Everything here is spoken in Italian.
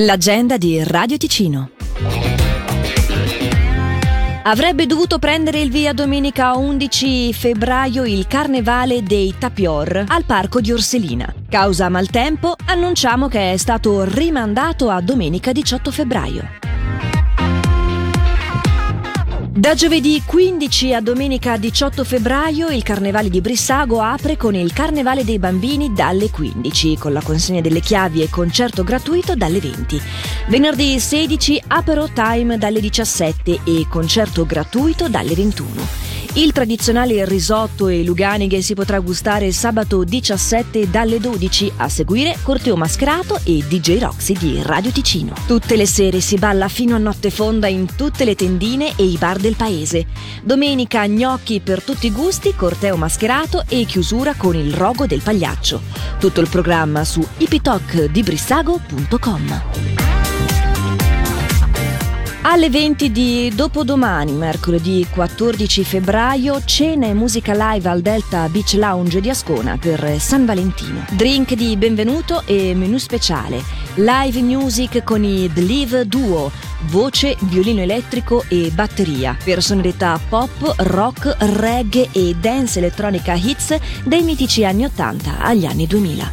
L'agenda di Radio Ticino. Avrebbe dovuto prendere il via domenica 11 febbraio il carnevale dei Tapior al parco di Orselina. Causa maltempo, annunciamo che è stato rimandato a domenica 18 febbraio. Da giovedì 15 a domenica 18 febbraio il Carnevale di Brissago apre con il Carnevale dei bambini dalle 15, con la consegna delle chiavi e concerto gratuito dalle 20. Venerdì 16 Apero Time dalle 17 e concerto gratuito dalle 21. Il tradizionale risotto e luganighe si potrà gustare sabato 17 dalle 12, a seguire corteo mascherato e DJ Roxy di Radio Ticino. Tutte le sere si balla fino a notte fonda in tutte le tendine e i bar del paese. Domenica gnocchi per tutti i gusti, corteo mascherato e chiusura con il rogo del pagliaccio. Tutto il programma su ipitalkdibrissago.com. Alle 20 di dopodomani, mercoledì 14 febbraio, cena e musica live al Delta Beach Lounge di Ascona per San Valentino. Drink di benvenuto e menù speciale. Live music con i The Live Duo, voce, violino elettrico e batteria. Personalità pop, rock, reggae e dance elettronica hits dai mitici anni 80 agli anni 2000.